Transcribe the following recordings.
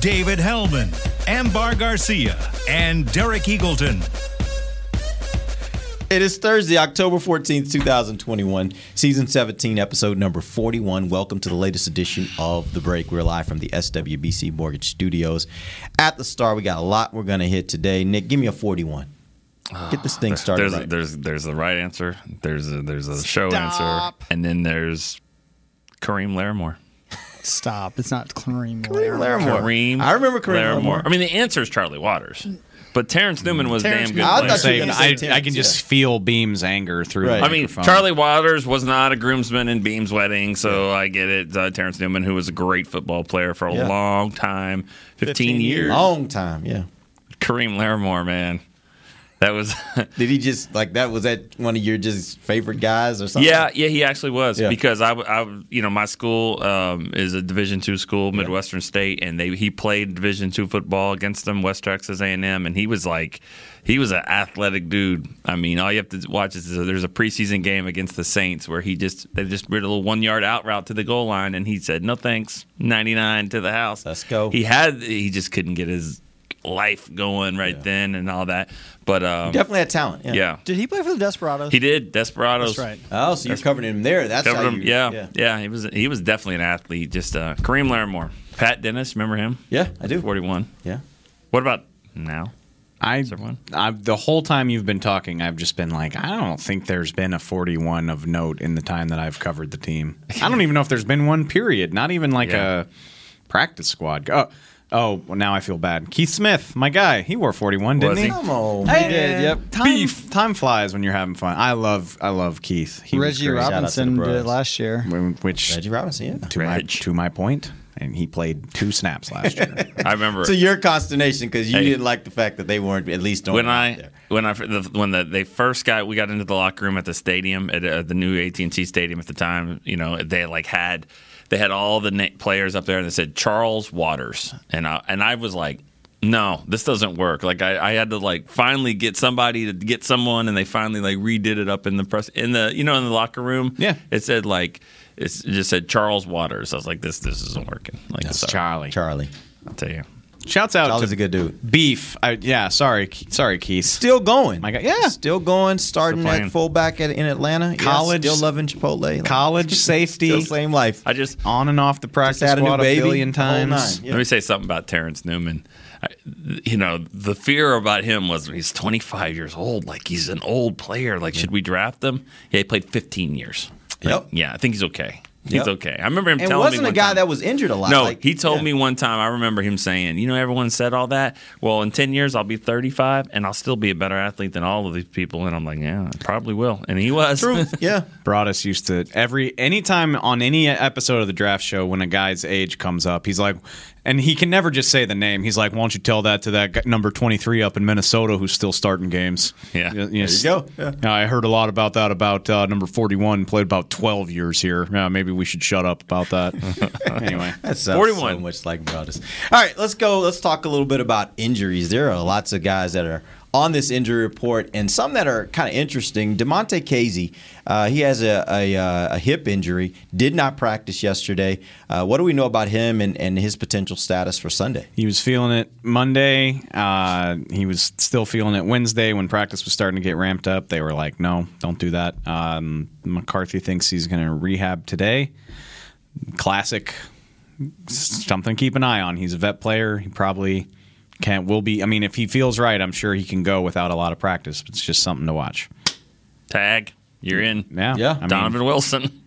David Helman, Amber Garcia, and Derek Eagleton. It is Thursday, October 14th, 2021, season 17, episode number 41. Welcome to the latest edition of The Break. We're live from the SWBC Mortgage Studios. At the start, we got a lot we're going to hit today. Nick, give me a 41. Get this thing ah, started. There's a, right. there's there's a right answer. There's a there's a show Stop. answer, and then there's Kareem Larrimore. Stop. It's not Kareem. Kareem Larrimore. Kareem. I remember Kareem Larrimore. I mean, the answer is Charlie Waters, but Terrence Newman was Terrence damn good. I thought you were gonna say I, Terrence, I can just yeah. feel Beam's anger through Right. the I mean, microphone. Charlie Waters was not a groomsman in Beam's wedding, so I get it. Uh, Terrence Newman, who was a great football player for a Yeah. long time, 15, years. Long time, yeah. Kareem Larrimore, man, that was. Did he just, like, that was that one of your just favorite guys or something? Yeah, yeah, he actually was Yeah. because I, I you know, my school um, is a Division two school, Midwestern State, and they he played Division two football against them, West Texas A and M, and he was like, he was an athletic dude. I mean, all you have to watch is there's a preseason game against the Saints where he just they just did a little one yard out route to the goal line, and he said, "No thanks, ninety nine to the house." Let's go. He had he just couldn't get his life going right then and all that, but um, Definitely had talent. Yeah. yeah. Did he play for the Desperados? He did Desperados. That's right. Oh, so you're covering him there. That's Covered how him. you, Yeah, yeah, He was he was definitely an athlete. Just uh, Kareem Larrimore, Pat Dennis. Remember him? Yeah, I do. Forty one. Yeah. What about now? I. I, the whole time you've been talking, I've just been like, I don't think there's been a 41 of note in the time that I've covered the team. I don't even know if there's been one period, not even like Yeah. a practice squad. Oh, oh, well, now I feel bad. Keith Smith, my guy, he wore 41, didn't Was he? he? Come on. Hey, did, yep. Time, time flies when you're having fun. I love, I love Keith. He was Reggie great. Out to Robinson the did bros. it last year. which Reggie Robinson, yeah. to my Reg. to my point, and he played two snaps last year. I remember To your consternation, because you Hey. didn't like the fact that they weren't at least on when I there. when I the, when the, they first got we got into the locker room at the stadium at uh, the new AT and T stadium at the time. You know they like had they had all the na- players up there and they said Charles Waters and I, and I was like. No, this doesn't work. Like I, I had to like finally get somebody to get someone, and they finally like redid it up in the press in the you know in the locker room. Yeah. it said like it's, it just said Charles Waters. I was like, this this isn't working. Like That's sorry. Charlie. Charlie. I'll tell you. Shouts out Charlie's to a good dude. Beef. I, yeah, sorry, sorry, Keith. Still going. My God, yeah. Still going, starting Still at playing. fullback at, in Atlanta. Yeah, College- still loving Chipotle. Like, College safety, Still same life. I just on and off the practice had a new squad a, baby, billion the whole times. nine. Yeah. Let me say something about Terrence Newman. I, you know, the fear about him was he's 25 years old. Like he's an old player. Like, should we draft him? Yeah, he played 15 years. Like, Yep. Yeah, I think he's okay. He's Yep. okay. I remember him And telling wasn't me a guy time- that was injured a lot. No, Like, he told yeah. me one time. I remember him saying, "You know, everyone said all that. Well, in ten years, I'll be 35, and I'll still be a better athlete than all of these people." And I'm like, "Yeah, I probably will." And he was. True. Yeah. Broaddus used to every anytime on any episode of the draft show when a guy's age comes up, he's like, and he can never just say the name. He's like, "Why don't you tell that to that number twenty three up in Minnesota who's still starting games?" Yeah. You- There you know, you go. Yeah. I heard a lot about that about uh, number forty one. Played about twelve years here. Yeah, maybe we should shut up about that. anyway, That sounds 41. so much like Broaddus. All right, let's go. Let's talk a little bit about injuries. There are lots of guys that are on this injury report, and some that are kind of interesting. Damontae Kazee, uh, he has a, a, uh, a hip injury, did not practice yesterday. Uh, what do we know about him and, and his potential status for Sunday? He was feeling it Monday. Uh, he was still feeling it Wednesday when practice was starting to get ramped up. They were like, "No, don't do that." Um, McCarthy thinks he's going to rehab today. Classic, something to keep an eye on. He's a vet player. He probably can will be. I mean, if he feels right, I'm sure he can go without a lot of practice. It's just something to watch. Tag, you're in. Yeah, Yeah. I mean, Donovan Wilson.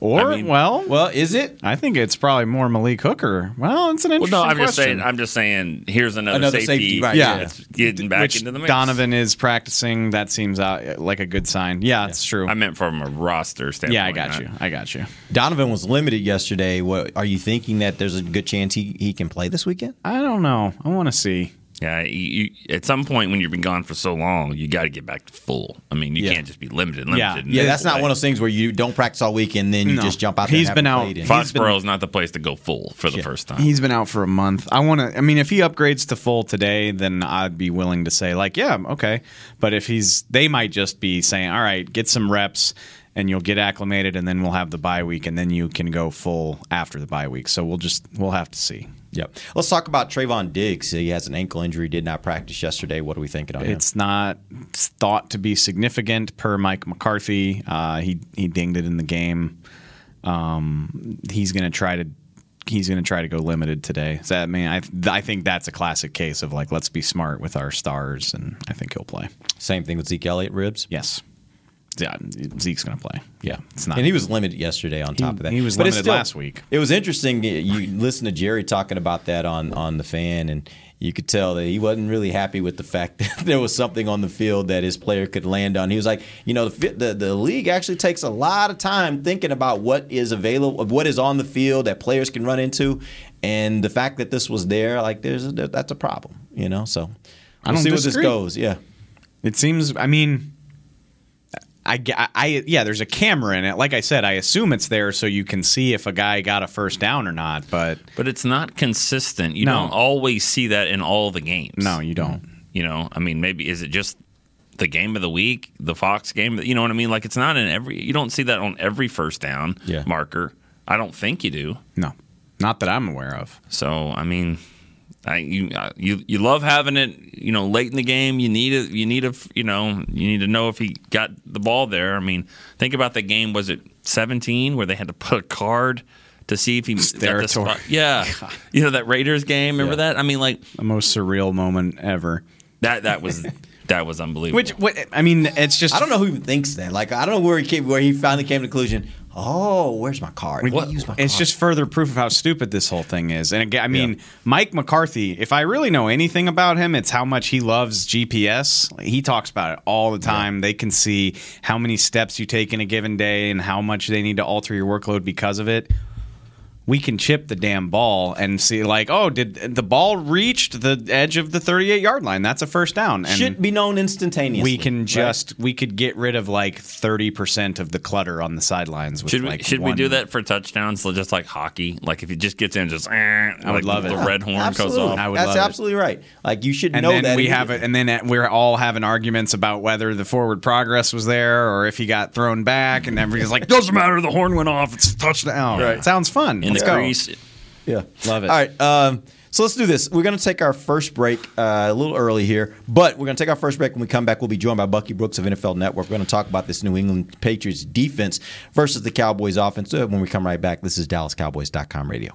Or I mean- well, Well, is it? I think it's probably more Malik Hooker. Well, it's an Well, interesting no, I'm just question. saying. I'm just saying. Here's another, Another safety. safety, right, yeah. that's getting back Which into the mix. Donovan is practicing. That seems out like a good sign. Yeah, it's true. I meant from a roster standpoint. yeah, I got not- you. I got you. Donovan was limited yesterday. What are you thinking that there's a good chance he, he can play this weekend? I don't know. I want to see. Yeah, you, you, at some point when you've been gone for so long, you got to get back to full. I mean, you Yeah. can't just be limited. limited Yeah. Yeah, then that's not play. one of those things where you don't practice all week and then you No. just jump out there. He's and been haven't out. played in. He's Foxborough is not the place to go full for the first time. He's been out for a month. I want to. I mean, if he upgrades to full today, then I'd be willing to say like, yeah, okay. But if he's, they might just be saying, all right, get some reps. And you'll get acclimated, and then we'll have the bye week, and then you can go full after the bye week. So we'll just we'll have to see. Yep. Let's talk about Trevon Diggs. He has an ankle injury, did not practice yesterday. What are we thinking on him? It's not thought to be significant per Mike McCarthy. Uh, he he dinged it in the game. Um, he's going to try to he's going to try to go limited today. So, I mean, I I think that's a classic case of like let's be smart with our stars, and I think he'll play. Same thing with Zeke Elliott ribs. Yes, yeah, Zeke's going to play. Yeah, it's not. And he was limited yesterday on top of that. he was But limited last week. It was interesting. You listen to Jerry talking about that on, on the fan, and you could tell that he wasn't really happy with the fact that there was something on the field that his player could land on. He was like, you know, the, the, the league actually takes a lot of time thinking about what is available, what is on the field that players can run into. And the fact that this was there, like, there's a, that's a problem, you know? So I we'll don't see disagree. where this goes. Yeah. It seems. I mean. I, I, yeah, there's a camera in it. Like I said, I assume it's there so you can see if a guy got a first down or not. But but it's not consistent. You No. don't always see that in all the games. no, you don't. You know, I mean, maybe is it just the game of the week, the Fox game? You know what I mean? Like it's not in every. You don't see that on every first down Yeah. marker. I don't think you do. No, not that I'm aware of. So I mean, I, you uh, you you love having it. You know, late in the game, you need it. You need a. You know, you need to know if he got the ball there. I mean, think about the game. Was it 17 where they had to put a card to see if he got the Steratore. spot? Yeah, you know that Raiders game. Remember that? I mean, like The most surreal moment ever. that. That was that was unbelievable. Which, what, I mean, it's just. I don't know who even thinks that. Like, I don't know where he came, where he finally came to the conclusion. Oh, where's my card? Let me What- use my It's card. just further proof of how stupid this whole thing is. And again, I mean, Mike McCarthy, if I really know anything about him, it's how much he loves GPS. He talks about it all the time. They can see how many steps you take in a given day and how much they need to alter your workload because of it. We can chip the damn ball and see, like, oh, did the ball reached the edge of the 38 yard line? That's a first down. And should be known instantaneously. we can right? just we could get rid of like 30% of the clutter on the sidelines with Should we like should we do that for touchdowns, just like hockey? Like if he just gets in, just eh, I would love it. The red horn Absolutely. goes off. I would That's love it. absolutely right. Like you should and know then that. we have it and then we're all having arguments about whether the forward progress was there or if he got thrown back, and everybody's like, "Doesn't matter, the horn went off, it's a touchdown." Right. Sounds fun. in Let's go. crease. Yeah, Love it. All right, um, so let's do this. We're going to take our first break uh, a little early here, but we're going to take our first break. When we come back, we'll be joined by Bucky Brooks of NFL Network. We're going to talk about this New England Patriots defense versus the Cowboys offense. When we come right back, this is DallasCowboys.com radio.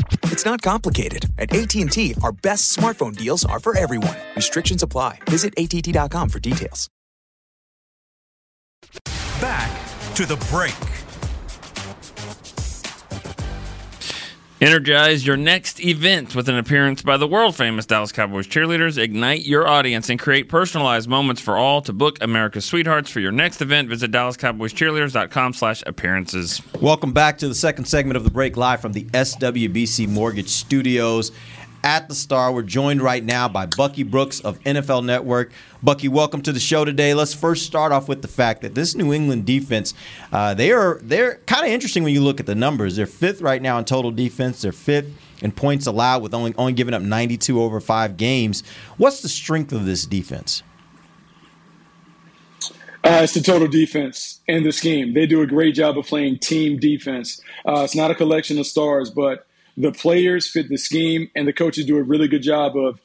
It's not complicated. At AT&T, our best smartphone deals are for everyone. Restrictions apply. Visit att.com for details. Back to the break. Energize your next event with an appearance by the world famous Dallas Cowboys cheerleaders. Ignite your audience and create personalized moments for all. To book America's Sweethearts for your next event, visit DallasCowboysCheerleaders.com slash appearances. Welcome back to the second segment of the break live from the SWBC Mortgage Studios at the Star. We're joined right now by Bucky Brooks of NFL Network. Bucky, welcome to the show today. Let's first start off with the fact that this New England defense, uh, they are they're kind of interesting when you look at the numbers. They're fifth right now in total defense. They're fifth in points allowed with only only giving up 92 over five games. What's the strength of this defense? Uh, it's the total defense and the scheme. They do a great job of playing team defense. Uh, it's not a collection of stars, but the players fit the scheme, and the coaches do a really good job of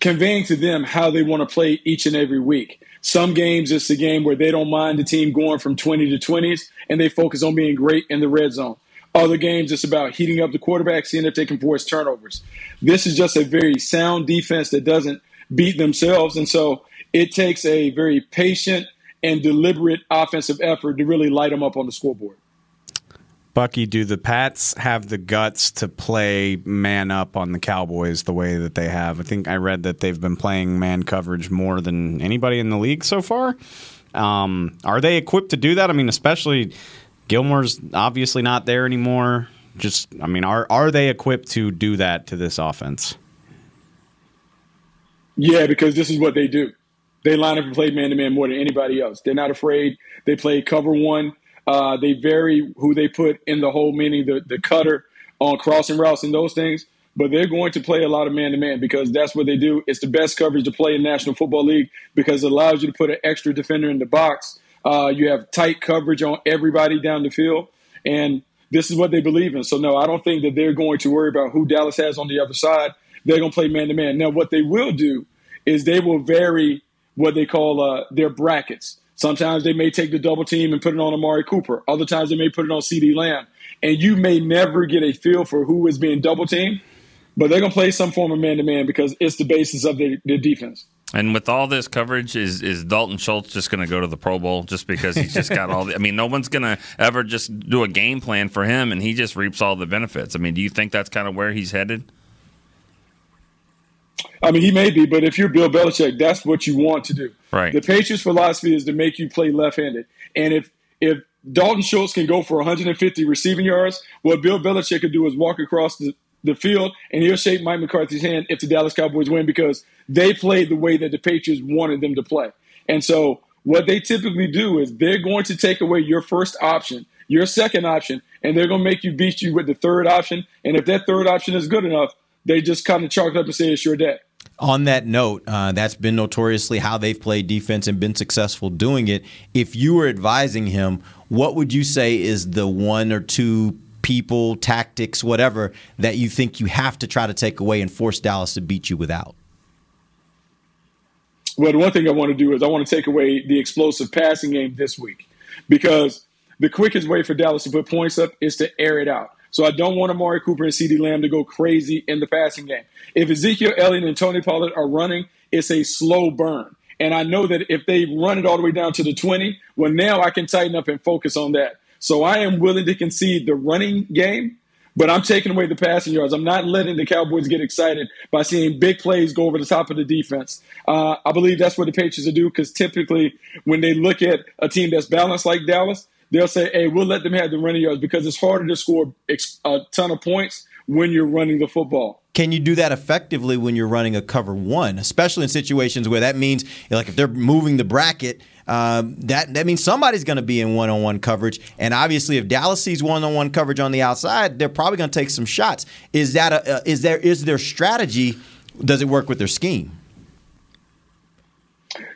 conveying to them how they want to play each and every week. Some games, it's a game where they don't mind the team going from 20 to 20s, and they focus on being great in the red zone. Other games, it's about heating up the quarterback, seeing if they can force turnovers. This is just a very sound defense that doesn't beat themselves, and so it takes a very patient and deliberate offensive effort to really light them up on the scoreboard. Bucky, do the Pats have the guts to play man up on the Cowboys the way that they have? I think I read that they've been playing man coverage more than anybody in the league so far. Um, are they equipped to do that? I mean, especially Gilmore's obviously not there anymore. Just, I mean, are are they equipped to do that to this offense? Yeah, because this is what they do. They line up and play man to man more than anybody else. They're not afraid. They play cover one. Uh, they vary who they put in the hole, meaning the, the cutter on crossing routes and those things. But they're going to play a lot of man to man because that's what they do. It's the best coverage to play in National Football League because it allows you to put an extra defender in the box. Uh, you have tight coverage on everybody down the field. And this is what they believe in. So, no, I don't think that they're going to worry about who Dallas has on the other side. They're going to play man to man. Now, what they will do is they will vary what they call uh, their brackets. Sometimes they may take the double team and put it on Amari Cooper. Other times they may put it on CeeDee Lamb. And you may never get a feel for who is being double teamed, but they're going to play some form of man to man because it's the basis of their, their defense. And with all this coverage, is is Dalton Schultz just going to go to the Pro Bowl just because he's just got all the? I mean, no one's going to ever just do a game plan for him, and he just reaps all the benefits. I mean, do you think that's kind of where he's headed? I mean, he may be, but if you're Bill Belichick, that's what you want to do. Right. The Patriots' philosophy is to make you play left-handed, and if if Dalton Schultz can go for 150 receiving yards, what Bill Belichick could do is walk across the, the field and he'll shake Mike McCarthy's hand if the Dallas Cowboys win because they played the way that the Patriots wanted them to play. And so what they typically do is they're going to take away your first option, your second option, and they're going to make you beat you with the third option. And if that third option is good enough, they just kind of chalk it up and say it's your day. On that note, uh, that's been notoriously how they've played defense and been successful doing it. If you were advising him, what would you say is the one or two people, tactics, whatever, that you think you have to try to take away and force Dallas to beat you without? Well, the one thing I want to do is I want to take away the explosive passing game this week because the quickest way for Dallas to put points up is to air it out. So I don't want Amari Cooper and CeeDee Lamb to go crazy in the passing game. If Ezekiel Elliott and Tony Pollard are running, it's a slow burn. And I know that if they run it all the way down to the 20, well, now I can tighten up and focus on that. So I am willing to concede the running game, but I'm taking away the passing yards. I'm not letting the Cowboys get excited by seeing big plays go over the top of the defense. Uh, I believe that's what the Patriots will do because typically when they look at a team that's balanced like Dallas, they'll say, "Hey, we'll let them have the running yards because it's harder to score a ton of points when you're running the football." Can you do that effectively when you're running a cover one, especially in situations where that means, like if they're moving the bracket, um, that that means somebody's going to be in one-on-one coverage, and obviously, if Dallas sees one-on-one coverage on the outside, they're probably going to take some shots. Is that a, uh, is there is their strategy? Does it work with their scheme?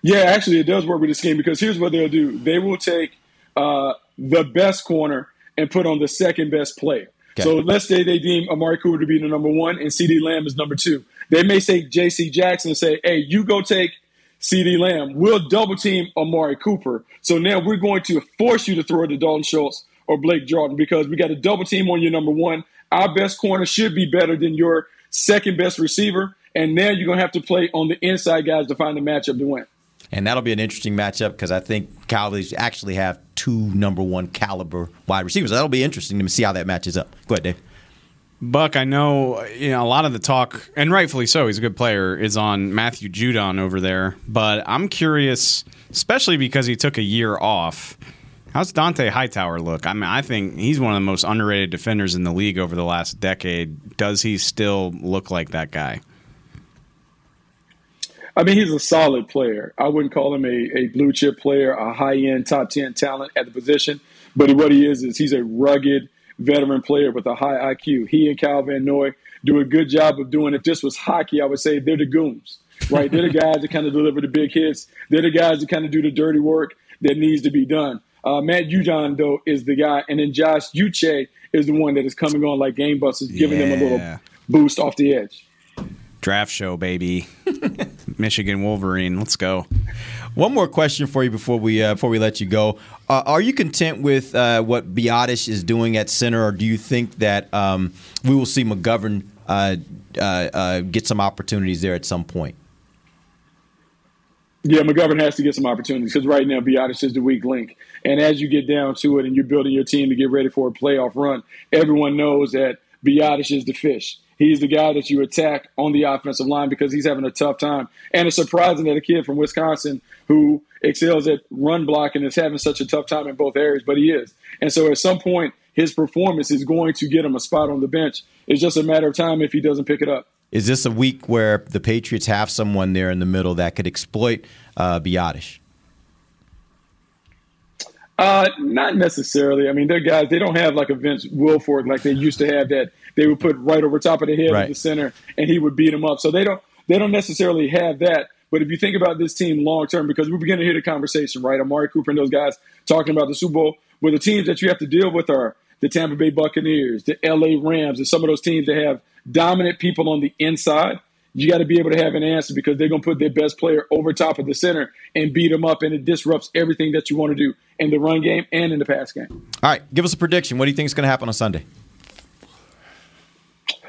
Yeah, actually, it does work with the scheme because here's what they'll do: they will take uh, the best corner and put on the second best player. Okay. So let's say they deem Amari Cooper to be the number one and CeeDee Lamb is number two. They may say J.C. Jackson and say, "Hey, you go take CeeDee Lamb. We'll double team Amari Cooper. So now we're going to force you to throw it to Dalton Schultz or Blake Jarwin because we got a double team on your number one. Our best corner should be better than your second best receiver, and now you're gonna have to play on the inside guys to find the matchup to win." And that'll be an interesting matchup because I think Cowboys actually have two number one caliber wide receivers. That'll be interesting to see how that matches up. Go ahead, Dave. Buck, I know you know a lot of the talk, and rightfully so. He's a good player. Is on Matthew Judon over there, but I'm curious, especially because he took a year off. How's Dont'a Hightower look? I mean, I think he's one of the most underrated defenders in the league over the last decade. Does he still look like that guy? I mean, he's a solid player. I wouldn't call him a, a blue chip player, a high end top 10 talent at the position. But what he is, is he's a rugged veteran player with a high IQ. He and Kyle Van Noy do a good job of doing, if this was hockey, I would say they're the goons, right? they're the guys that kind of deliver the big hits. They're the guys that kind of do the dirty work that needs to be done. Uh, Matt Judon, though, is the guy. And then Josh Uche is the one that is coming on like game busters, giving them a little boost off the edge. Draft show, baby. Michigan Wolverine. Let's go. One more question for you before we uh, before we let you go. Uh, are you content with uh, what Biadasz is doing at center, or do you think that um, we will see McGovern uh, uh, uh, get some opportunities there at some point? Yeah, McGovern has to get some opportunities because right now Biadasz is the weak link. And as you get down to it and you're building your team to get ready for a playoff run, everyone knows that Biadasz is the fish. He's the guy that you attack on the offensive line because he's having a tough time. And it's surprising that a kid from Wisconsin who excels at run blocking is having such a tough time in both areas, but he is. And so at some point, his performance is going to get him a spot on the bench. It's just a matter of time if he doesn't pick it up. Is this a week where the Patriots have someone there in the middle that could exploit uh, Biadasz? Uh, not necessarily. I mean, they're guys. They don't have like a Vince Wilfork like they used to have that they would put right over top of the head Right. of the center, and he would beat them up. So they don't. They don't necessarily have that. But if you think about this team long term, because we're beginning to hear the conversation, right? Amari Cooper and those guys talking about the Super Bowl, where the teams that you have to deal with are the Tampa Bay Buccaneers, the LA Rams, and some of those teams that have dominant people on the inside. You got to be able to have an answer because they're going to put their best player over top of the center and beat them up, and it disrupts everything that you want to do in the run game and in the pass game. All right, give us a prediction. What do you think is going to happen on Sunday?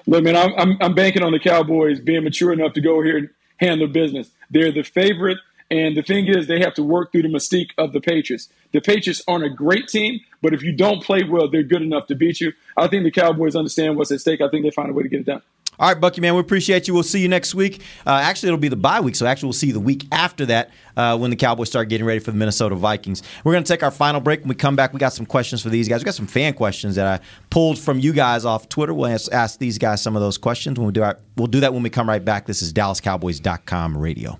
Look, man, I'm, I'm, I'm banking on the Cowboys being mature enough to go here and handle business. They're the favorite, and the thing is, they have to work through the mystique of the Patriots. The Patriots aren't a great team, but if you don't play well, they're good enough to beat you. I think the Cowboys understand what's at stake. I think they find a way to get it done. All right, Bucky, man, we appreciate you. We'll see you next week. Uh, actually, it'll be the bye week, so actually, we'll see you the week after that uh, when the Cowboys start getting ready for the Minnesota Vikings. We're going to take our final break. When we come back, we got some questions for these guys. We got some fan questions that I pulled from you guys off Twitter. We'll ask, ask these guys some of those questions. When we do our, we'll do that when we come right back. This is DallasCowboys.com radio.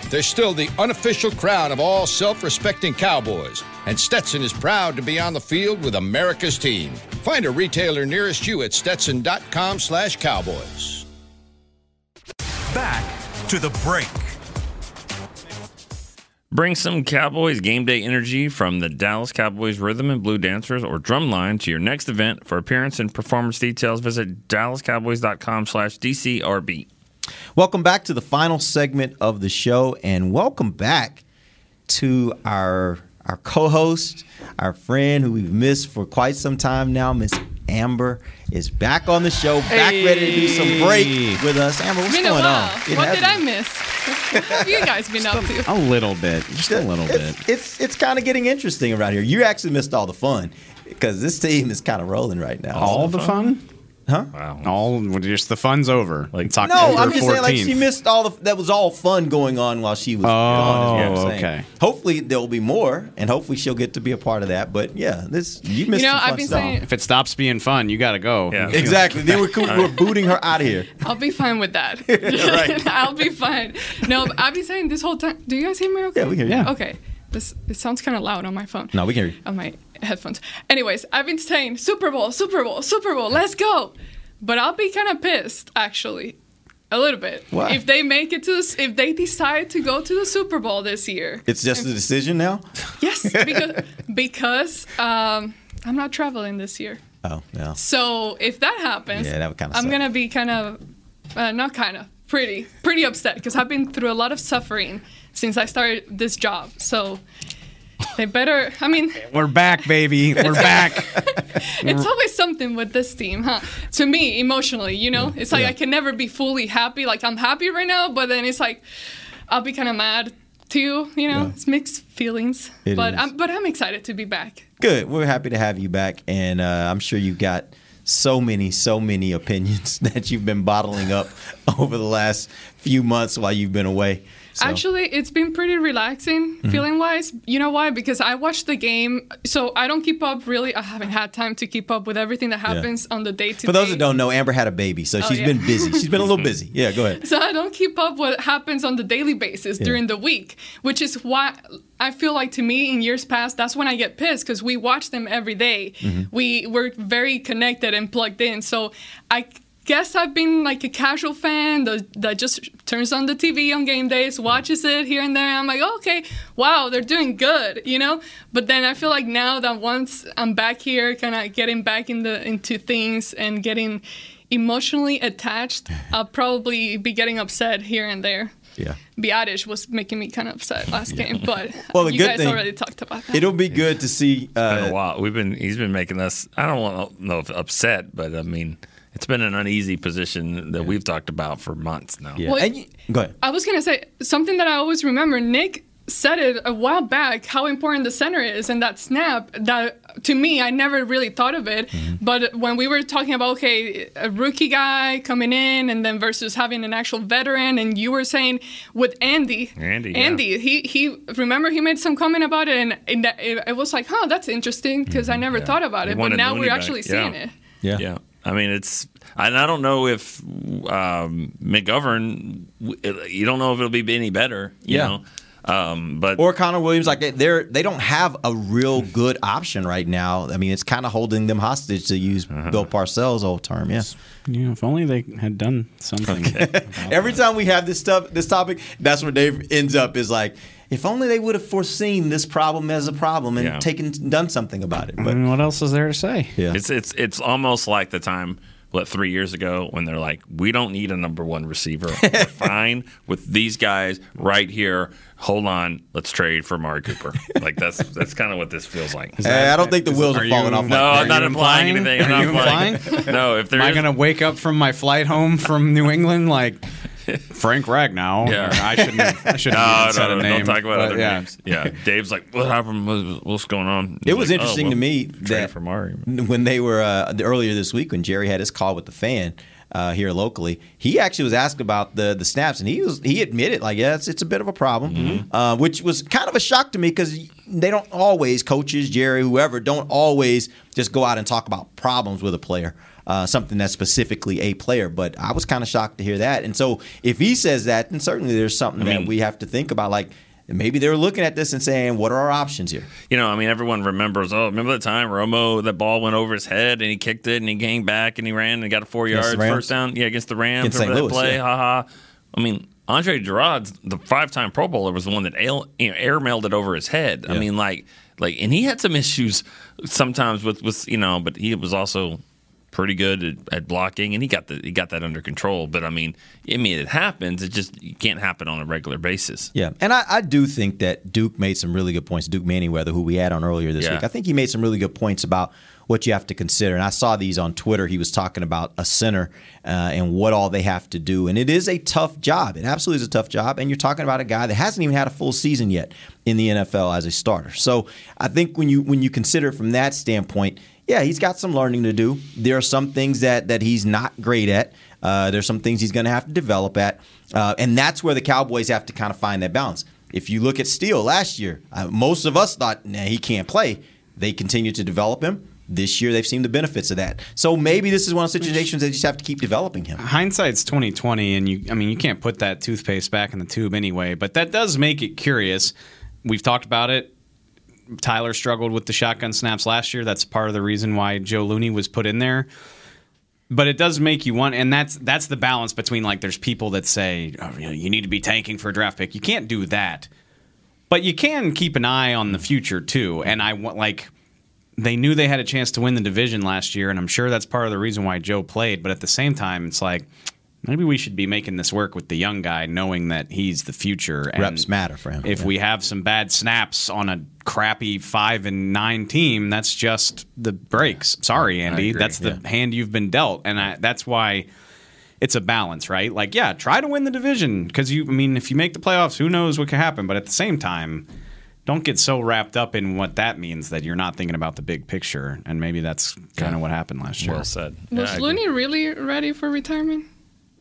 They're still the unofficial crown of all self respecting cowboys, and Stetson is proud to be on the field with America's team. Find a retailer nearest you at stetson.com slash cowboys. Back to the break. Bring some Cowboys game day energy from the Dallas Cowboys Rhythm and Blue Dancers or Drumline to your next event. For appearance and performance details, visit dallascowboys.com slash DCRB. Welcome back to the final segment of the show, and welcome back to our our co-host, our friend who we've missed for quite some time now, Miss Amber is back on the show, back ready to do some break with us. Amber, what's It's been a going on? It What has did I miss? What have you guys been up to? A little bit, just a little bit. It's it's, it's kind of getting interesting around here. You actually missed all the fun because this team is kind of rolling right now. All the fun? Huh? Wow. All just the fun's over. Like it's No, I'm just 14th. saying like she missed all the that was all fun going on while she was gone. is Oh, saying. okay. Hopefully there will be more, and hopefully she'll get to be a part of that. But yeah, this you missed You know, fun I've been stuff. saying- if it stops being fun, you got to go. Yeah. Exactly. They were, we're booting her out of here. I'll be fine with that. Right. I'll be fine. No, I've been saying this whole time. Do you guys hear me okay? Yeah, we hear you. Yeah. Okay. This it sounds kind of loud on my phone. No, we can hear you. On my headphones. Anyways, I've been saying Super Bowl, Super Bowl, Super Bowl. Let's go. But I'll be kind of pissed actually. A little bit. Why? If they make it to, the, if they decide to go to the Super Bowl this year, It's just a decision now. yes, because because um, I'm not traveling this year. Oh yeah. So if that happens, Yeah, that would kinda I'm suck. gonna be kind of, uh, not kind of, pretty, pretty upset because I've been through a lot of suffering since I started this job. So they better. I mean, We're back, baby. We're back. it's always something with this team, huh? To me, emotionally, you know, it's like Yeah. I can never be fully happy. Like I'm happy right now, but then it's like I'll be kind of mad too. You know, Yeah. it's mixed feelings. It but is. I'm but I'm excited to be back. Good. We're happy to have you back, and uh, I'm sure you've got so many, so many opinions that you've been bottling up over the last few months while you've been away. So- Actually, it's been pretty relaxing Mhm. feeling wise. You know why? Because I watched the game, so I don't keep up really. I haven't had time to keep up with everything that Yeah. happens on the day to for those that don't know, Amber had a baby, so Oh, she's yeah. been busy. She's been a little busy. Yeah, go ahead. So I don't keep up what happens on the daily basis Yeah. during the week, which is why I feel like to me in years past that's when I get pissed because we watch them every day. Mm-hmm. We we're very connected and plugged in. So I guess I've been like a casual fan that, that just turns on the TV on game days, watches it here and there. I'm like, oh, okay, wow, they're doing good, you know. But then I feel like now that once I'm back here, kind of getting back in the into things and getting emotionally attached, I'll probably be getting upset here and there. Yeah. Biadasz was making me kind of upset last game, but Well, the you good guys thing- already talked about that. It'll be good to see. Uh, been a while. We've been he's been making us. I don't want to know if upset, but I mean, it's been an uneasy position that we've talked about for months now. Yeah. Well, And go ahead. I was gonna say something that I always remember. Nick said it a while back how important the center is and that snap that to me I never really thought of it Mm-hmm. but when we were talking about okay a rookie guy coming in and then versus having an actual veteran and you were saying with Andy Andy, yeah. Andy he he remember he made some comment about it and, and that, it, it was like huh that's interesting because I never thought about it but now we're back. actually Yeah. seeing it Yeah. Yeah. I mean, it's, and I don't know if um, McGovern, you don't know if it'll be any better, you Yeah. know. Um, but or Connor Williams, like they- they're they don't have a real good option right now. I mean, it's kind of holding them hostage to use Uh-huh. Bill Parcells' old term. Yeah. Yeah, if only they had done something. Every time we have this stuff, this topic, that's where Dave ends up. Is like, if only they would have foreseen this problem as a problem and Yeah. taken done something about it. I But mean, what else is there to say? Yeah. It's it's it's almost like the time what three years ago when they're like, we don't need a number one receiver. We're fine with these guys right here. Hold on, let's trade for Mari Cooper. Like that's that's kind of what this feels like. Hey, I don't think the wheels are, falling off. No, like I'm not implying anything. I'm Are you not implying? No, if there Am I going to wake up from my flight home from New England like Frank Ragnow? Yeah. I shouldn't have, I shouldn't no, have no, even said no, a name. Don't talk about other yeah. names. Yeah, Dave's like, what happened? What's going on? It was like, oh, interesting well, to me that for Mari. when they were uh, earlier this week when Jerry had his call with the fan uh, here locally, he actually was asked about the the snaps, and he was he admitted like, yeah, it's, it's a bit of a problem, Mm-hmm. uh, which was kind of a shock to me because they don't always coaches, Jerry, whoever, don't always just go out and talk about problems with a player. Uh, something that's specifically a player, but I was kind of shocked to hear that. And so, if he says that, then certainly there's something that we have to think about. Like maybe they're looking at this and saying, "What are our options here?" You know, I mean, everyone remembers. Oh, remember the time Romo that ball went over his head and he kicked it and he came back and he ran and got a four Against yard first down. Yeah, against the Rams. Against remember St. that Louis, play? yeah. Ha ha. I mean, Andre Gurode's the five time Pro Bowler was the one that air, you know, air mailed it over his head. I mean, like, like, and he had some issues sometimes with with you know, but he was also pretty good at, at blocking and he got the he got that under control. But I mean, I mean, it happens. It just it can't happen on a regular basis. Yeah, and I, I do think that Duke made some really good points. Duke Manyweather, who we had on earlier this Yeah. week, I think he made some really good points about what you have to consider. And I saw these on Twitter. He was talking about a center uh, and what all they have to do. And it is a tough job. It absolutely is a tough job. And you're talking about a guy that hasn't even had a full season yet in the NFL as a starter. So I think when you when you consider it from that standpoint, yeah, he's got some learning to do. There are some things that that he's not great at. Uh, there's some things he's going to have to develop at, uh, and that's where the Cowboys have to kind of find that balance. If you look at Steele last year, uh, most of us thought, nah, he can't play. They continued to develop him. This year, they've seen the benefits of that. So maybe this is one of those situations they just have to keep developing him. Hindsight's twenty twenty, and you. I mean, you can't put that toothpaste back in the tube anyway. But that does make it curious. We've talked about it. Tyler struggled with the shotgun snaps last year. That's part of the reason why Joe Looney was put in there. But it does make you want, and that's that's the balance between like there's people that say oh, you, know, you need to be tanking for a draft pick. You can't do that, but you can keep an eye on the future too. And I want like they knew they had a chance to win the division last year, and I'm sure that's part of the reason why Joe played. But at the same time, it's like maybe we should be making this work with the young guy, knowing that he's the future. And Reps matter for him. If we have some bad snaps on a crappy five and nine team, that's just the breaks. Sorry, Andy, that's the yeah. hand you've been dealt, and I, that's why. It's a balance, right? Like, yeah, try to win the division because you. I mean, if you make the playoffs, who knows what could happen? But at the same time, don't get so wrapped up in what that means that you're not thinking about the big picture. And maybe that's kind of what happened last year. Well said. Was Looney really ready for retirement?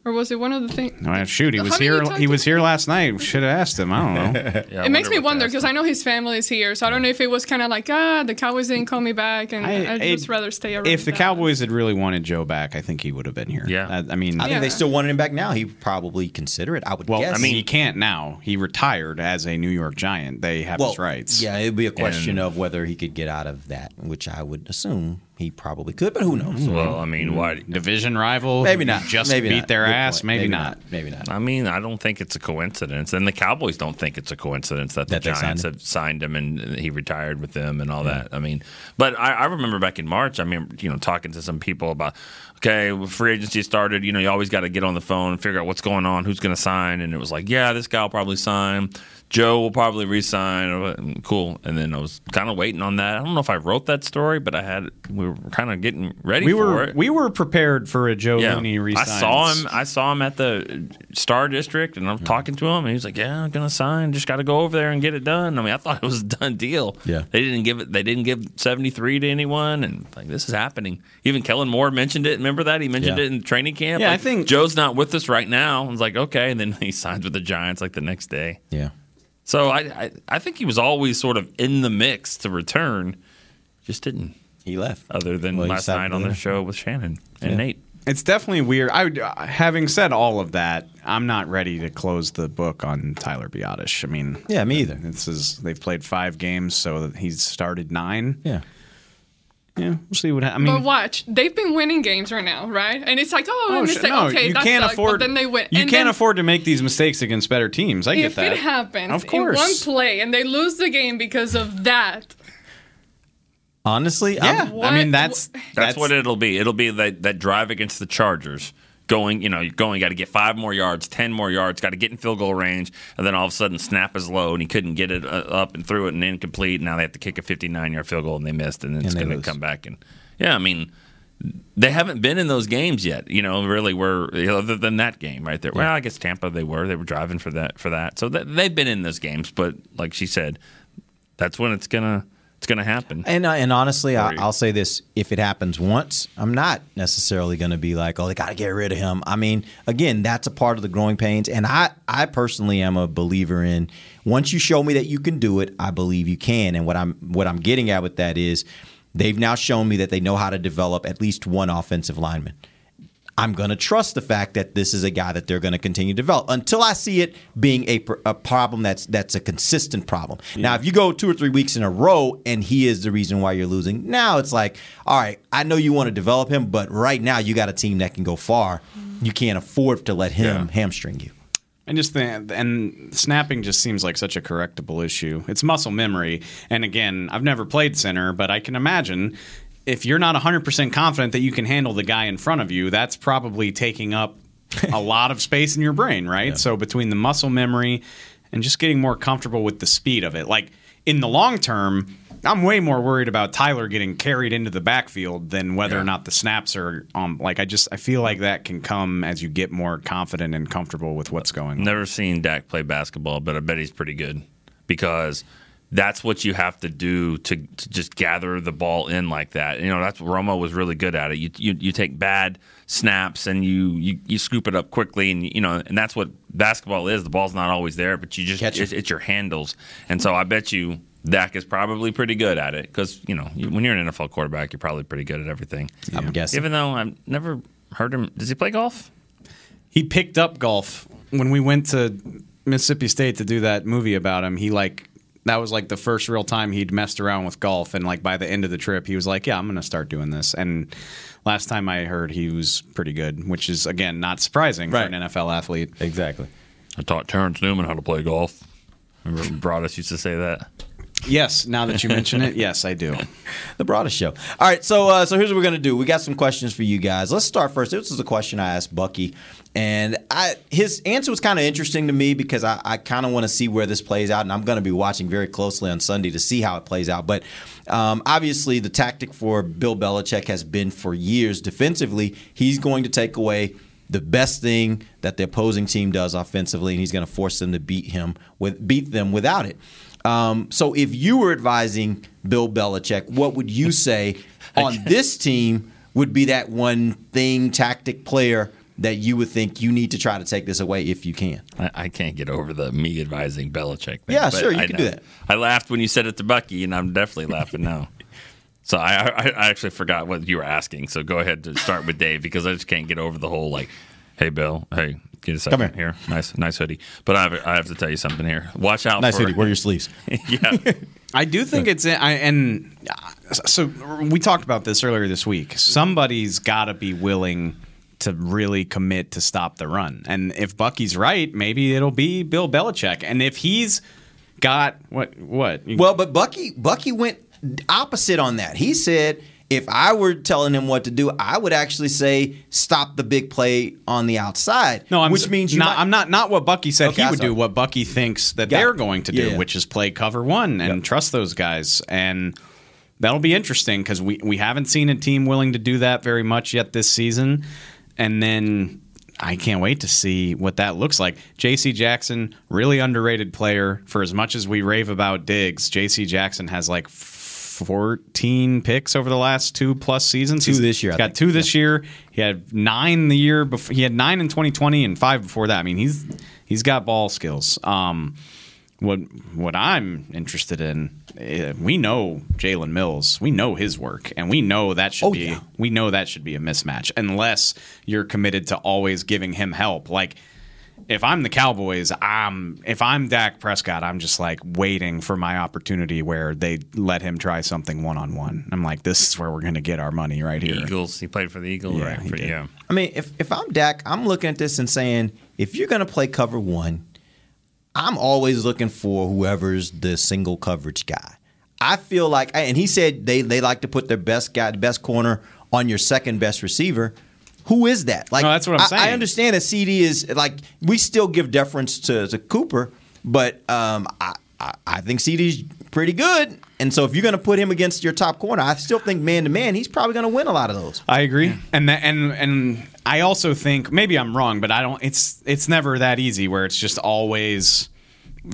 Or was it one of the things? No, shoot, he was here. He was here last night. Should have asked him. I don't know. it makes me wonder because I know his family is here, so I don't know if it was kind of like, ah, the Cowboys didn't call me back, and I, would just rather stay around. If the that. Cowboys had really wanted Joe back, I think he would have been here. Yeah, I, mean, I think they still wanted him back now. He probably consider it. I would Well, guess. I mean, he can't now. He retired as a New York Giant. They have his rights. Yeah, it'd be a question And- of whether he could get out of that, which I would assume he probably could, but who knows? Mm, well, I mean, what division rival? Maybe not. Just Maybe beat not. their Good ass. Maybe, Maybe not. not. Maybe not. I mean, I don't think it's a coincidence, and the Cowboys don't think it's a coincidence that the That signed Giants him. have signed him and he retired with them and all that. I mean, but I, I remember back in March, I mean, you know, talking to some people about, okay, free agency started, you know, you always got to get on the phone and figure out what's going on, who's going to sign, and it was like, yeah, this guy will probably sign. Joe will probably resign. Cool. And then I was kind of waiting on that. I don't know if I wrote that story, but I had we were kind of getting ready We for were it. we were prepared for a Joe Yeah. Looney I saw him. I saw him at the Star District, and I'm talking to him, and he's like, "Yeah, I'm gonna sign. Just got to go over there and get it done." I mean, I thought it was a done deal. Yeah. they didn't give it. They didn't give 73 to anyone, and like this is happening. Even Kellen Moore mentioned it. Remember that he mentioned Yeah. it in training camp. Yeah, I think- Joe's not with us right now. I was like, okay, and then he signs with the Giants like the next day. Yeah. So I, I, I think he was always sort of in the mix to return. Just didn't. He left. Other than Well, he last sat night on there. the show with Shannon and Yeah. Nate. It's definitely weird. I would, uh, having said all of that, I'm not ready to close the book on Tyler Biadasz. I mean, Yeah, me either. This is they've played five games, so he's started nine. Yeah, yeah. We'll see what. happens. I mean, but watch, they've been winning games right now, right? And it's like, oh, Oh, let me shit, say, no, okay, you that can't sucked, afford. but then they win. You and can't then afford to make these mistakes against better teams. I get if that. it happens Of in one play and they lose the game because of that, Honestly, yeah. I mean, that's That's, what it'll be. It'll be that, that drive against the Chargers. Going, you know, you're going, got to get five more yards, 10 more yards, got to get in field goal range. And then all of a sudden, snap is low and he couldn't get it uh, up and through it and incomplete. Now they have to kick a 59 yard field goal and they missed. And then it's going to come back. And yeah, I mean, they haven't been in those games yet, you know, really, you know, other than that game right there. Well, I guess Tampa, they were. They were driving for that. for that. So th- they've been in those games. But like she said, that's when it's going to. It's going to happen. And uh, and honestly, I, I'll say this: if it happens once, I'm not necessarily going to be like, "Oh, they got to get rid of him." I mean, again, that's a part of the growing pains, and I I personally am a believer in once you show me that you can do it, I believe you can. And what I'm what I'm getting at with that is they've now shown me that they know how to develop at least one offensive lineman. I'm going to trust the fact that this is a guy that they're going to continue to develop until I see it being a, a problem that's that's a consistent problem. Now, if you go two or three weeks in a row and he is the reason why you're losing, now it's like, all right, I know you want to develop him, but right now you got a team that can go far. Mm-hmm. You can't afford to let him hamstring you. And just the and snapping just seems like such a correctable issue. It's muscle memory. And again, I've never played center, but I can imagine if you're not 100% confident that you can handle the guy in front of you, that's probably taking up a lot of space in your brain, right? So between the muscle memory and just getting more comfortable with the speed of it. Like in the long term, I'm way more worried about Tyler getting carried into the backfield than whether or not the snaps are um like I just I feel like that can come as you get more confident and comfortable with what's going on. Never seen Dak play basketball, but I bet he's pretty good because that's what you have to do to, to just gather the ball in like that. You know, that's what Romo was really good at it. You you, you take bad snaps and you, you you scoop it up quickly, and you know, and that's what basketball is. The ball's not always there, but you just it's, it's your handles. And so I bet you Dak is probably pretty good at it because you know when you're an NFL quarterback, you're probably pretty good at everything. I'm guessing. Even though I've never heard him. Does he play golf? He picked up golf when we went to Mississippi State to do that movie about him. He like that was like the first real time he'd messed around with golf, and like by the end of the trip, he was like, "Yeah, I'm going to start doing this." And last time I heard, he was pretty good, which is again not surprising for an NFL athlete. Exactly. I taught Terrence Newman how to play golf. Remember Broaddus used to say that. Yes, now that you mention it, yes, I do. the broadest show. All right, so uh, so here's what we're gonna do. We got some questions for you guys. Let's start first. This is a question I asked Bucky, and I his answer was kind of interesting to me because I, I kind of want to see where this plays out, and I'm gonna be watching very closely on Sunday to see how it plays out. But um, obviously, the tactic for Bill Belichick has been for years defensively. He's going to take away the best thing that the opposing team does offensively, and he's going to force them to beat him with beat them without it. Um, so if you were advising Bill Belichick, what would you say on this team would be that one thing, tactic, player that you would think you need to try to take this away if you can? I, I can't get over the me advising Belichick. Thing, Yeah, sure, you I can know. do that. I laughed when you said it to Bucky, and I'm definitely laughing now. So I, I, I actually forgot what you were asking. So go ahead to start with Dave because I just can't get over the whole like, hey Bill, hey, get a second here. Nice, nice hoodie. But I have, I have to tell you something here. Watch out. Nice for, hoodie. Wear your sleeves. yeah. I do think it's I and so we talked about this earlier this week. Somebody's got to be willing to really commit to stop the run. And if Bucky's right, maybe it'll be Bill Belichick. And if he's got what what Well, but Bucky Bucky went opposite on that. He said if I were telling him what to do, I would actually say stop the big play on the outside. No, I'm which means not, might- I'm not not what Bucky said Okay, he would do. What Bucky thinks that Got they're it. going to do, Yeah, yeah. which is play cover one and trust those guys. And that'll be interesting because we we haven't seen a team willing to do that very much yet this season. And then I can't wait to see what that looks like. J.C. Jackson, really underrated player. For as much as we rave about Diggs, J.C. Jackson has like 14 picks over the last two plus seasons. Two He's this year, I Got think. two this year. He had nine the year before. He had nine in 2020 and five before that. I mean, he's he's got ball skills. Um, what what I'm interested in, eh, we know Jalen Mills. We know his work, and we know that should be we know that should be a mismatch unless you're committed to always giving him help. Like if I'm the Cowboys, I'm if I'm Dak Prescott, I'm just like waiting for my opportunity where they let him try something one on one. I'm like, this is where we're gonna get our money right here. Eagles. He played for the Eagles, Yeah, right? he For- did. yeah. I mean, if, if I'm Dak, I'm looking at this and saying, if you're going to play cover one, I'm always looking for whoever's the single coverage guy. I feel like, and he said they they like to put their best guy, best corner on your second best receiver. Who is that? Like No, that's what I'm saying. I understand that CeeDee is like we still give deference to, to Cooper, but um, I, I I think CeeDee's pretty good. And so if you're going to put him against your top corner, I still think man to man, he's probably going to win a lot of those. I agree, and that, and and I also think maybe I'm wrong, but I don't. It's it's never that easy where it's just always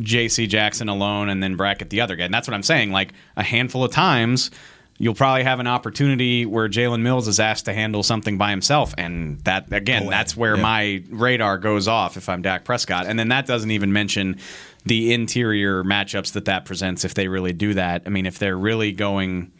J.C. Jackson alone and then bracket the other guy. And that's what I'm saying. Like a handful of times, you'll probably have an opportunity where Jalen Mills is asked to handle something by himself, and that again, oh, that's where yeah. my radar goes off if I'm Dak Prescott. And then that doesn't even mention the interior matchups that that presents if they really do that. I mean, if they're really going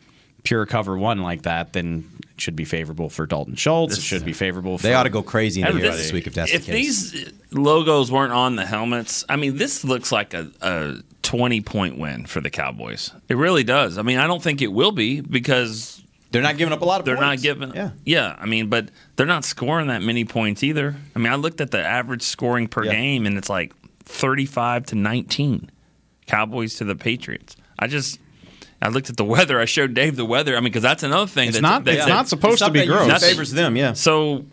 pure cover one like that, then it should be favorable for Dalton Schultz. it should be favorable. They for, ought to go crazy in the Hey, this, this week if that's if the case. these logos weren't on the helmets, I mean, this looks like a, a 20 point win for the Cowboys. It really does. I mean, I don't think it will be because they're not giving up a lot of points. they're not giving. Yeah. yeah. I mean, but they're not scoring that many points either. I mean, I looked at the average scoring per Yeah. game, and it's like 35 to 19. Cowboys to the Patriots. I just. I looked at the weather. I showed Dave the weather. I mean, because that's another thing. It's that, not- that- it's that- not supposed to be Stuff that favors them, yeah. So,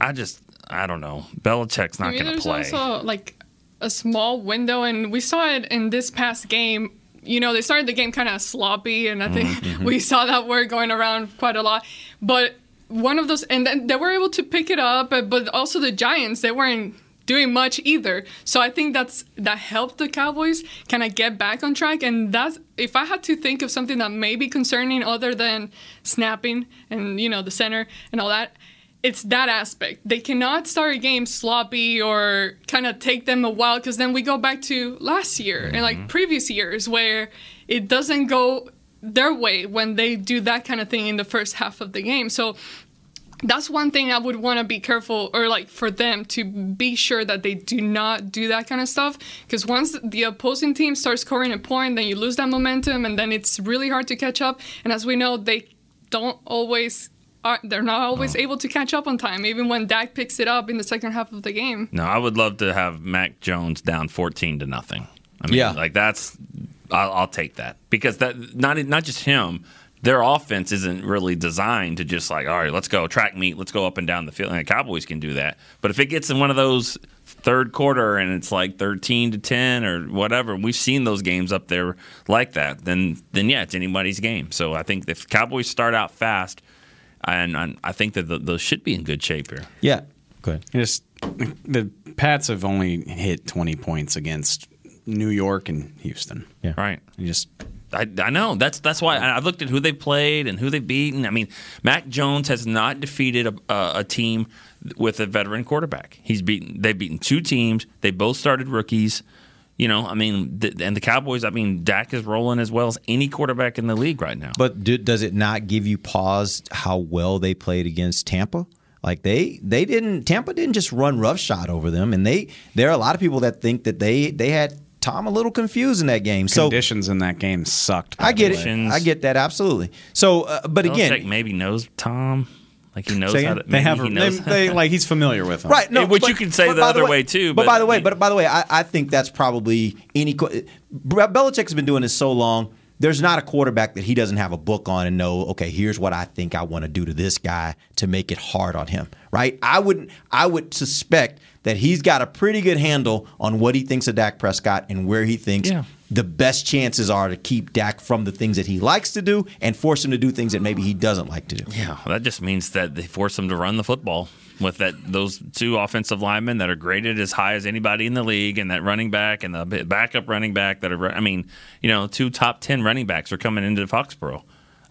I just, I don't know. Belichick's not Maybe going to there's play. also like a small window, and we saw it in this past game. You know, they started the game kind of sloppy, and I think Mm-hmm. we saw that word going around quite a lot. But one of those, and then they were able to pick it up, but, but also the Giants, they weren't doing much either. So I think that's that helped the Cowboys kind of get back on track. And that's if I had to think of something that may be concerning other than snapping and you know the center and all that, it's that aspect. They cannot start a game sloppy or kind of take them a while because then we go back to last year and like mm-hmm. previous years where it doesn't go their way when they do that kind of thing in the first half of the game. So that's one thing I would want to be careful or like for them to be sure that they do not do that kind of stuff because once the opposing team starts scoring a point then you lose that momentum and then it's really hard to catch up and as we know they don't always are they're not always able to catch up on time even when Dak picks it up in the second half of the game. No, I would love to have Mac Jones down fourteen to nothing. I mean, Yeah. like that's I'll, I'll take that because that not not just him. Their offense isn't really designed to just like, all right, let's go track meet, let's go up and down the field. And the Cowboys can do that, but if it gets in one of those third quarter and it's like thirteen to ten or whatever, we've seen those games up there like that. Then then yeah, it's anybody's game. So I think if Cowboys start out fast, and, and I think that th- those should be in good shape here. Yeah. Good. Just the Pats have only hit 20 points against New York and Houston. Yeah. Right. You just I, I know that's that's why I've looked at who they've played and who they've beaten. I mean, Mac Jones has not defeated a, a, a team with a veteran quarterback. He's beaten. They've beaten two teams. They both started rookies. You know, I mean, th- and the Cowboys. I mean, Dak is rolling as well as any quarterback in the league right now. But do, does it not give you pause how well they played against Tampa? Like they they didn't Tampa didn't just run roughshod over them, and they there are a lot of people that think that they they had Tom a little confused in that game. So conditions in that game sucked. I get it, I get that absolutely. So, uh, but Belichick again, maybe knows Tom. Like he knows how to. They maybe have he they, knows- they like he's familiar with them. Right. No, which but- you can say but the other way too. But, by the way, mean- but by the way, I, I think that's probably any. qu- Belichick's been doing this so long. There's not a quarterback that he doesn't have a book on and know. Okay, here's what I think I want to do to this guy to make it hard on him. Right. I wouldn't. I would suspect that he's got a pretty good handle on what he thinks of Dak Prescott and where he thinks Yeah. the best chances are to keep Dak from the things that he likes to do and force him to do things that maybe he doesn't like to do. Yeah, that just means that they force him to run the football with that those two offensive linemen that are graded as high as anybody in the league, and that running back and the backup running back that are. I mean, you know, two top ten running backs are coming into Foxborough.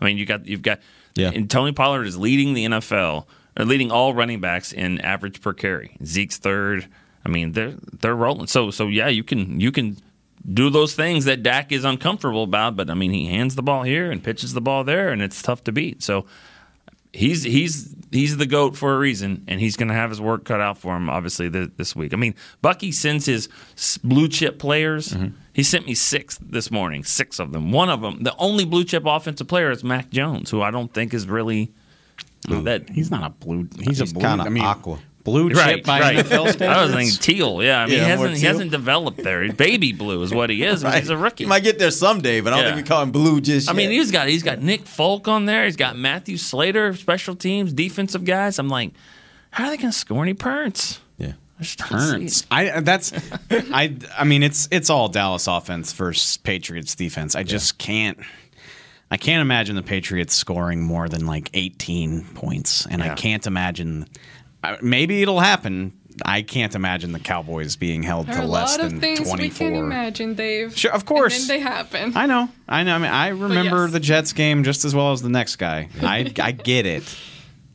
I mean, you got you've got. Yeah. And Tony Pollard is leading the NFL, or leading all running backs in average per carry. Zeke's third. I mean, they're they're rolling. So so yeah, you can you can do those things that Dak is uncomfortable about, but I mean, he hands the ball here and pitches the ball there, and it's tough to beat. So he's he's he's the goat for a reason, and he's going to have his work cut out for him. Obviously, th- this week. I mean, Bucky sends his blue chip players. Mm-hmm. He sent me six this morning, six of them. One of them, the only blue chip offensive player, is Mac Jones, who I don't think is really that. He's not a blue. He's, He's a blue. kinda I mean, aqua. Blue chip Right, by right. NFL I was standards? thinking teal. Yeah, I mean, Yeah, he hasn't he hasn't developed there. Baby blue is what he is. Right. He's a rookie. He might get there someday, but I don't Yeah. think we call him blue just I mean, he's got he's got Nick Folk on there. He's got Matthew Slater, special teams, defensive guys. I'm like, how are they going to score any punts? Yeah, I just don't see Turns. it. I that's I I mean it's it's all Dallas offense versus Patriots defense. I just can't I can't imagine the Patriots scoring more than like 18 points and I can't imagine uh, maybe it'll happen. I can't imagine the Cowboys being held There to are a less lot than of things we 24. can imagine, Dave. Sure, of course. And then they happen. I know. I know. I mean, I remember yes. the Jets game just as well as the next guy. I I get it.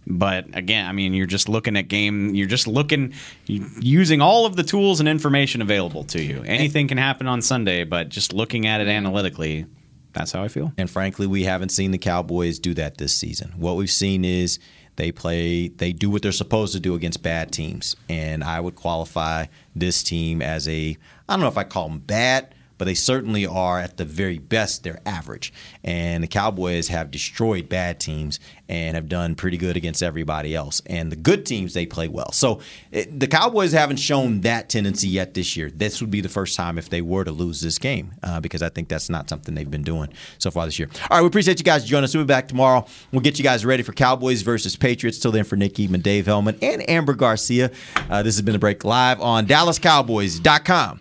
But again, I mean, you're just looking at game. You're just looking, using all of the tools and information available to you. Anything can happen on Sunday, but just looking at it analytically, that's how I feel. And frankly, we haven't seen the Cowboys do that this season. What we've seen is they play, they do what they're supposed to do against bad teams. And I would qualify this team as a, I don't know if I call them bad, but they certainly are at the very best, they're average. And the Cowboys have destroyed bad teams and have done pretty good against everybody else. And the good teams, they play well. So it, the Cowboys haven't shown that tendency yet this year. This would be the first time if they were to lose this game uh, because I think that's not something they've been doing so far this year. All right, we appreciate you guys joining us. We'll be back tomorrow. We'll get you guys ready for Cowboys versus Patriots. Till then, for Nick Eatman, Dave Helman, and Amber Garcia, uh, this has been a break live on DallasCowboys.com